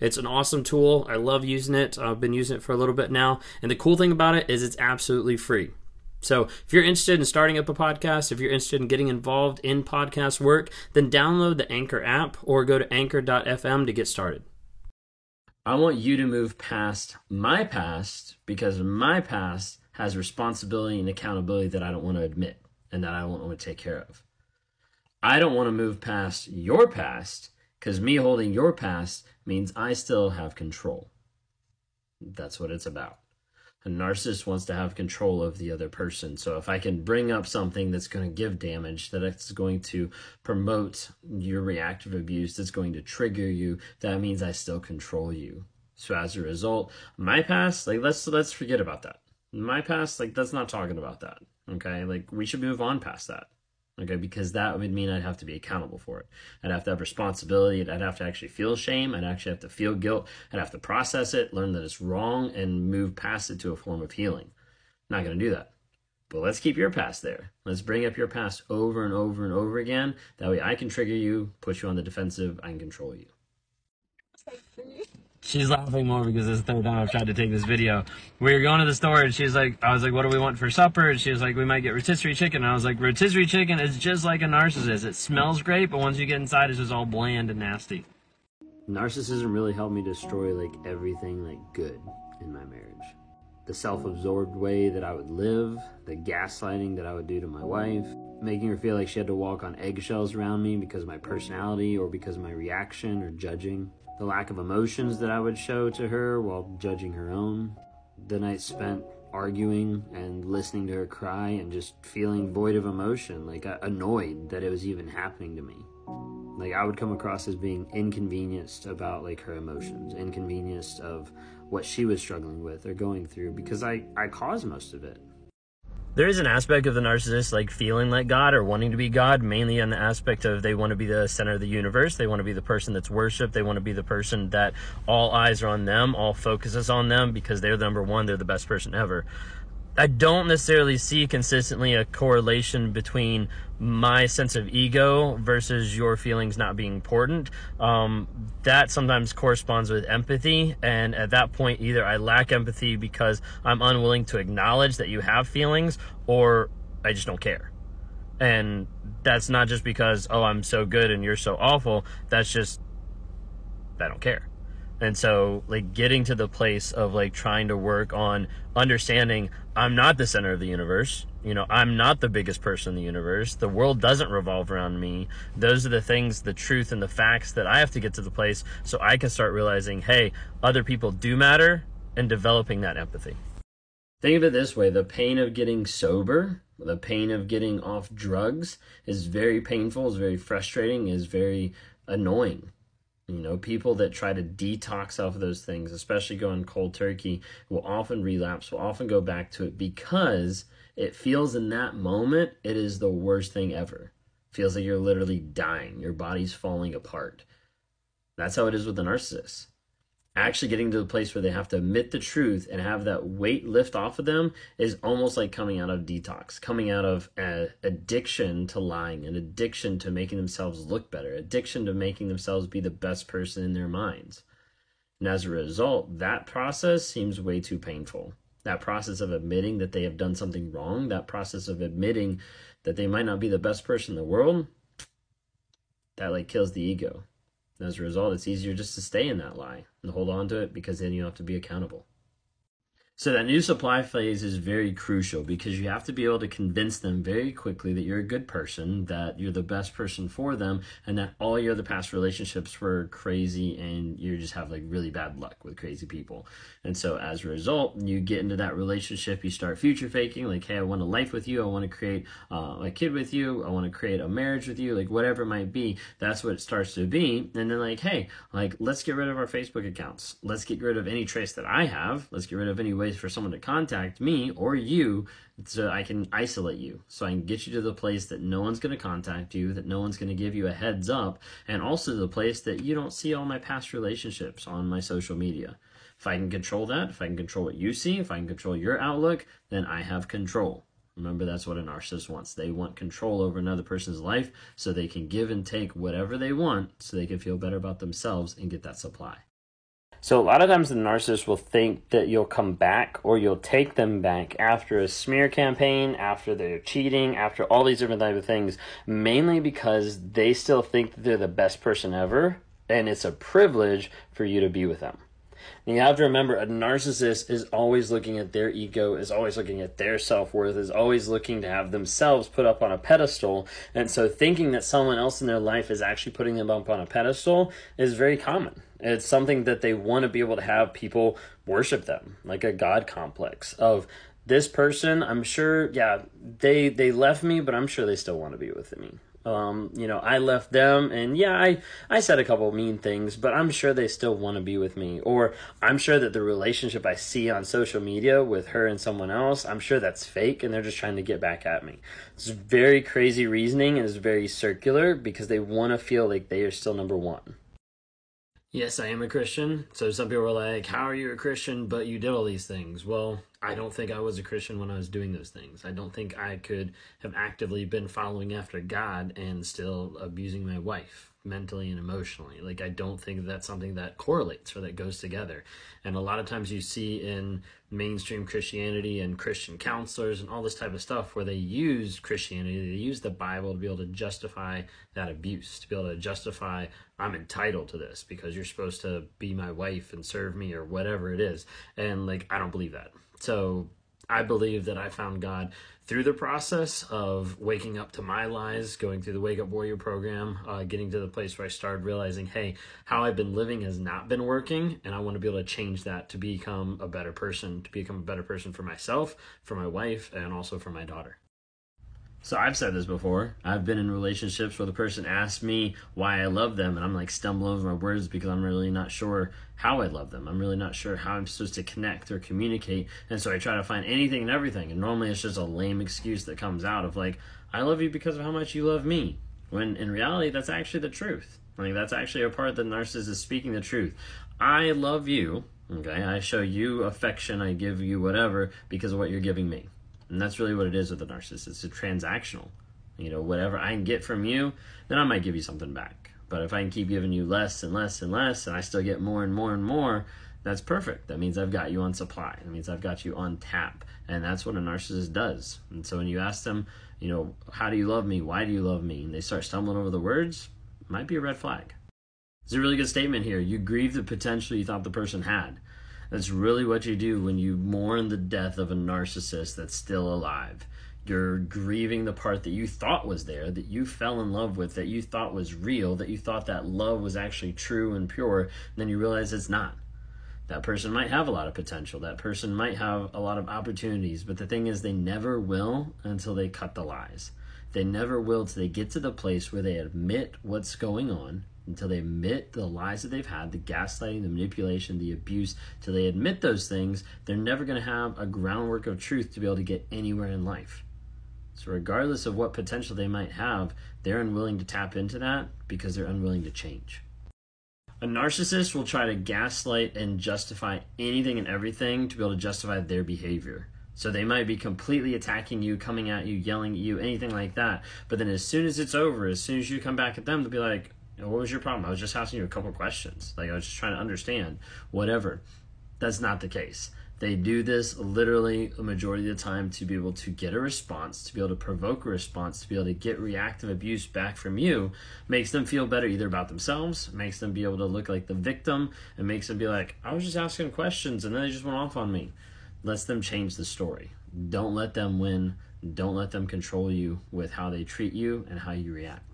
It's an awesome tool. I love using it. I've been using it for a little bit now. And the cool thing about it is it's absolutely free. So, if you're interested in starting up a podcast, if you're interested in getting involved in podcast work, then download the Anchor app or go to anchor.fm to get started. I want you to move past my past because my past has responsibility and accountability that I don't want to admit and that I don't want to take care of. I don't want to move past your past because me holding your past means I still have control. That's what it's about. A narcissist wants to have control of the other person. So if I can bring up something that's going to give damage, that's going to promote your reactive abuse, that's going to trigger you, that means I still control you. So as a result, my past, like let's let's forget about that. My past, like that's not talking about that. Okay? Like we should move on past that okay because that would mean i'd have to be accountable for it. I'd have to have responsibility i'd have to actually feel shame i'd actually have to feel guilt. I'd have to process it learn that it's wrong and move past it to a form of healing. I'm not going to do that. But let's keep your past there. Let's bring up your past over and over and over again. That way i can trigger you put you on the defensive i can control you She's laughing more because it's the third time I've tried to take this video. We were going to the store and she's like, I was like, what do we want for supper? And she was like, we might get rotisserie chicken. And I was like, rotisserie chicken is just like a narcissist. It smells great, but once you get inside, it's just all bland and nasty. Narcissism really helped me destroy like everything like good in my marriage. The self-absorbed way that I would live, the gaslighting that I would do to my wife, making her feel like she had to walk on eggshells around me because of my personality or because of my reaction or judging the lack of emotions that I would show to her while judging her own, the night spent arguing and listening to her cry and just feeling void of emotion, like uh, annoyed that it was even happening to me. Like I would come across as being inconvenienced about like her emotions, inconvenienced of what she was struggling with or going through because I I caused most of it there is an aspect of the narcissist like feeling like God or wanting to be God, mainly on the aspect of they want to be the center of the universe. They want to be the person that's worshiped. They want to be the person that all eyes are on them, all focuses on them because they're the number one, they're the best person ever. I don't necessarily see consistently a correlation between my sense of ego versus your feelings not being important. Um, that sometimes corresponds with empathy. And at that point, either I lack empathy because I'm unwilling to acknowledge that you have feelings, or I just don't care. And that's not just because, oh, I'm so good and you're so awful. That's just, I don't care. And so, like, getting to the place of like trying to work on understanding I'm not the center of the universe. You know, I'm not the biggest person in the universe. The world doesn't revolve around me. Those are the things, the truth and the facts that I have to get to the place so I can start realizing, hey, other people do matter and developing that empathy. Think of it this way the pain of getting sober, the pain of getting off drugs is very painful, is very frustrating, is very annoying you know, people that try to detox off of those things, especially going cold turkey, will often relapse, will often go back to it because it feels in that moment it is the worst thing ever. feels like you're literally dying, your body's falling apart. That's how it is with the narcissist actually getting to the place where they have to admit the truth and have that weight lift off of them is almost like coming out of detox, coming out of uh, addiction to lying, an addiction to making themselves look better, addiction to making themselves be the best person in their minds. And as a result, that process seems way too painful. That process of admitting that they have done something wrong, that process of admitting that they might not be the best person in the world, that like kills the ego. And as a result, it's easier just to stay in that lie and hold on to it because then you don't have to be accountable. So that new supply phase is very crucial because you have to be able to convince them very quickly that you're a good person, that you're the best person for them, and that all your other past relationships were crazy and you just have like really bad luck with crazy people. And so as a result, you get into that relationship, you start future faking, like, hey, I want a life with you, I want to create uh, a kid with you, I want to create a marriage with you, like whatever it might be. That's what it starts to be. And then like, hey, like let's get rid of our Facebook accounts. Let's get rid of any trace that I have. Let's get rid of any way place for someone to contact me or you so I can isolate you. So I can get you to the place that no one's going to contact you, that no one's going to give you a heads up, and also the place that you don't see all my past relationships on my social media. If I can control that, if I can control what you see, if I can control your outlook, then I have control. Remember, that's what a narcissist wants. They want control over another person's life so they can give and take whatever they want so they can feel better about themselves and get that supply. So a lot of times the narcissist will think that you'll come back or you'll take them back after a smear campaign, after they're cheating, after all these different type of things, mainly because they still think that they're the best person ever and it's a privilege for you to be with them. And you have to remember a narcissist is always looking at their ego, is always looking at their self worth, is always looking to have themselves put up on a pedestal. And so thinking that someone else in their life is actually putting them up on a pedestal is very common. It's something that they want to be able to have people worship them, like a God complex of this person. I'm sure, yeah, they they left me, but I'm sure they still want to be with me. Um, you know, I left them and yeah, I, I said a couple mean things, but I'm sure they still want to be with me. Or I'm sure that the relationship I see on social media with her and someone else, I'm sure that's fake and they're just trying to get back at me. It's very crazy reasoning and it's very circular because they want to feel like they are still number one. Yes, I am a Christian. So some people are like, How are you a Christian, but you did all these things? Well, I don't think I was a Christian when I was doing those things. I don't think I could have actively been following after God and still abusing my wife mentally and emotionally. Like, I don't think that's something that correlates or that goes together. And a lot of times you see in mainstream Christianity and Christian counselors and all this type of stuff where they use Christianity, they use the Bible to be able to justify that abuse, to be able to justify, I'm entitled to this because you're supposed to be my wife and serve me or whatever it is. And, like, I don't believe that. So I believe that I found God through the process of waking up to my lies, going through the Wake Up Warrior program, uh, getting to the place where I started realizing, hey, how I've been living has not been working, and I want to be able to change that to become a better person, to become a better person for myself, for my wife, and also for my daughter. So I've said this before. I've been in relationships where the person asks me why I love them, and I'm like stumbling over my words because I'm really not sure how I love them. I'm really not sure how I'm supposed to connect or communicate, and so I try to find anything and everything. And normally it's just a lame excuse that comes out of like, "I love you because of how much you love me," when in reality that's actually the truth. Like that's actually a part that narcissist is speaking the truth. I love you. Okay, I show you affection. I give you whatever because of what you're giving me. And that's really what it is with a narcissist. It's a transactional. You know, whatever I can get from you, then I might give you something back. But if I can keep giving you less and less and less, and I still get more and more and more, that's perfect. That means I've got you on supply. That means I've got you on tap. And that's what a narcissist does. And so when you ask them, you know, how do you love me? Why do you love me? And they start stumbling over the words, might be a red flag. It's a really good statement here. You grieve the potential you thought the person had. That's really what you do when you mourn the death of a narcissist that's still alive. You're grieving the part that you thought was there, that you fell in love with, that you thought was real, that you thought that love was actually true and pure, and then you realize it's not. That person might have a lot of potential. That person might have a lot of opportunities, but the thing is, they never will until they cut the lies. They never will until they get to the place where they admit what's going on until they admit the lies that they've had, the gaslighting, the manipulation, the abuse, till they admit those things, they're never going to have a groundwork of truth to be able to get anywhere in life. So, regardless of what potential they might have, they're unwilling to tap into that because they're unwilling to change. A narcissist will try to gaslight and justify anything and everything to be able to justify their behavior. So they might be completely attacking you, coming at you, yelling at you, anything like that. But then as soon as it's over, as soon as you come back at them, they'll be like, what was your problem? I was just asking you a couple questions. Like I was just trying to understand, whatever. That's not the case. They do this literally a majority of the time to be able to get a response, to be able to provoke a response, to be able to get reactive abuse back from you, makes them feel better either about themselves, makes them be able to look like the victim, and makes them be like, I was just asking questions and then they just went off on me. Lets them change the story. Don't let them win. Don't let them control you with how they treat you and how you react.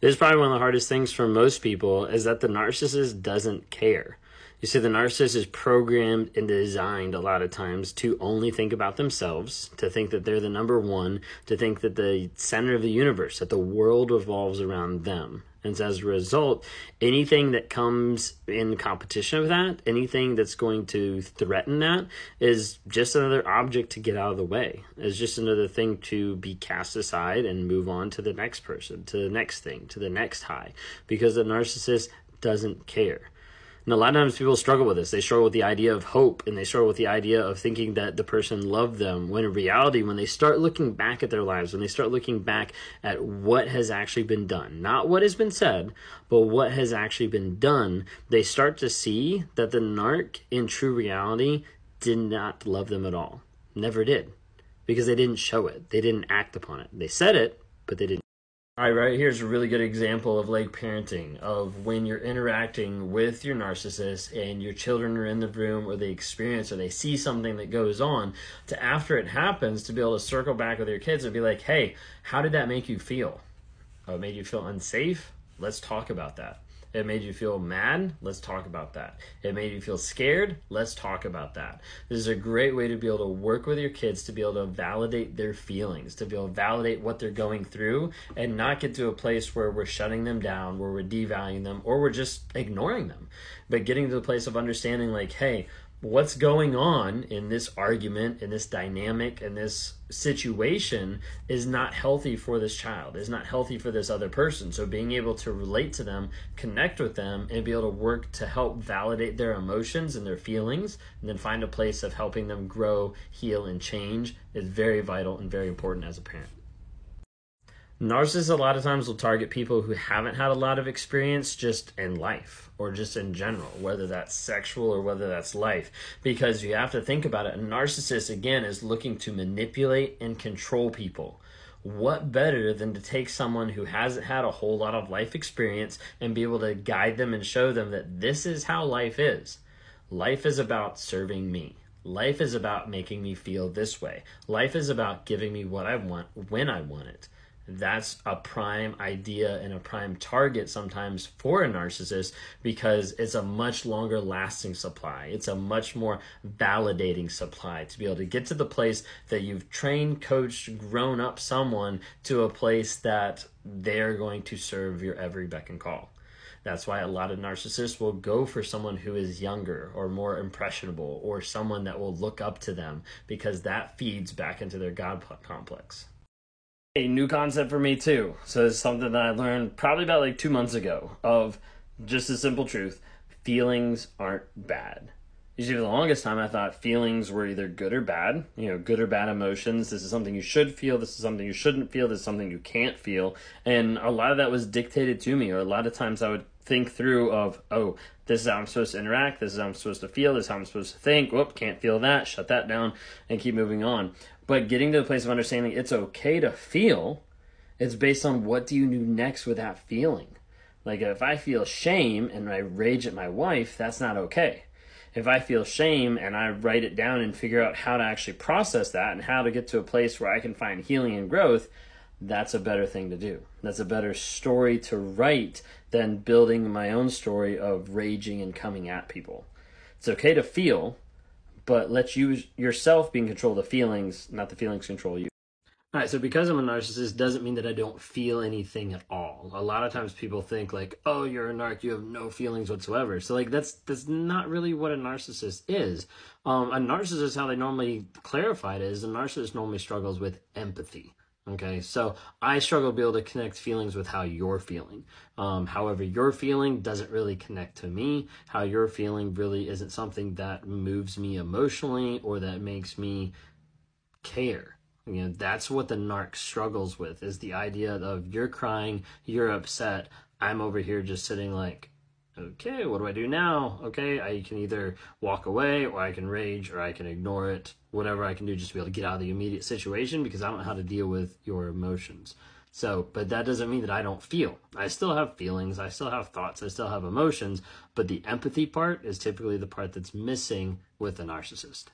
This is probably one of the hardest things for most people is that the narcissist doesn't care. You see, the narcissist is programmed and designed a lot of times to only think about themselves, to think that they're the number one, to think that the center of the universe, that the world revolves around them. And as a result, anything that comes in competition with that, anything that's going to threaten that, is just another object to get out of the way. It's just another thing to be cast aside and move on to the next person, to the next thing, to the next high. Because the narcissist doesn't care. And a lot of times people struggle with this. They struggle with the idea of hope and they struggle with the idea of thinking that the person loved them. When in reality, when they start looking back at their lives, when they start looking back at what has actually been done, not what has been said, but what has actually been done, they start to see that the narc in true reality did not love them at all. Never did. Because they didn't show it. They didn't act upon it. They said it, but they didn't. All right, right here's a really good example of like parenting of when you're interacting with your narcissist and your children are in the room or they experience or they see something that goes on to after it happens to be able to circle back with your kids and be like, hey, how did that make you feel? Oh, it made you feel unsafe? Let's talk about that. It made you feel mad? Let's talk about that. It made you feel scared? Let's talk about that. This is a great way to be able to work with your kids to be able to validate their feelings, to be able to validate what they're going through, and not get to a place where we're shutting them down, where we're devaluing them, or we're just ignoring them. But getting to the place of understanding, like, hey, what's going on in this argument, in this dynamic, in this situation is not healthy for this child, is not healthy for this other person. So being able to relate to them, connect with them, and be able to work to help validate their emotions and their feelings, and then find a place of helping them grow, heal, and change is very vital and very important as a parent. Narcissists a lot of times will target people who haven't had a lot of experience just in life or just in general, whether that's sexual or whether that's life. Because you have to think about it. A narcissist, again, is looking to manipulate and control people. What better than to take someone who hasn't had a whole lot of life experience and be able to guide them and show them that this is how life is? Life is about serving me. Life is about making me feel this way. Life is about giving me what I want when I want it that's a prime idea and a prime target sometimes for a narcissist because it's a much longer lasting supply. It's a much more validating supply to be able to get to the place that you've trained, coached, grown up someone to a place that they're going to serve your every beck and call. That's why a lot of narcissists will go for someone who is younger or more impressionable or someone that will look up to them because that feeds back into their God complex a new concept for me too. So it's something that I learned probably about like two months ago of just a simple truth. Feelings aren't bad. Usually for the longest time I thought feelings were either good or bad, you know, good or bad emotions. This is something you should feel, this is something you shouldn't feel, this is something you can't feel. And a lot of that was dictated to me, or a lot of times I would think through of, oh, this is how I'm supposed to interact, this is how I'm supposed to feel, this is how I'm supposed to think, whoop, can't feel that, shut that down, and keep moving on. But getting to the place of understanding it's okay to feel, it's based on what do you do next with that feeling. Like if I feel shame and I rage at my wife, that's not okay. If I feel shame and I write it down and figure out how to actually process that and how to get to a place where I can find healing and growth, that's a better thing to do. That's a better story to write than building my own story of raging and coming at people. It's okay to feel, but let you yourself be in control of the feelings, not the feelings control you. All right, so because I'm a narcissist doesn't mean that I don't feel anything at all. A lot of times people think like, "Oh, you're a narc, you have no feelings whatsoever." So like that's that's not really what a narcissist is. Um, a narcissist, how they normally clarify it is, a narcissist normally struggles with empathy. Okay, so I struggle to be able to connect feelings with how you're feeling. Um, however, your feeling doesn't really connect to me. How you're feeling really isn't something that moves me emotionally or that makes me care. You know, that's what the narc struggles with is the idea of you're crying, you're upset. I'm over here just sitting like, okay, what do I do now? Okay, I can either walk away or I can rage or I can ignore it. Whatever I can do just to be able to get out of the immediate situation because I don't know how to deal with your emotions. So, but that doesn't mean that I don't feel. I still have feelings, I still have thoughts, I still have emotions, but the empathy part is typically the part that's missing with a narcissist.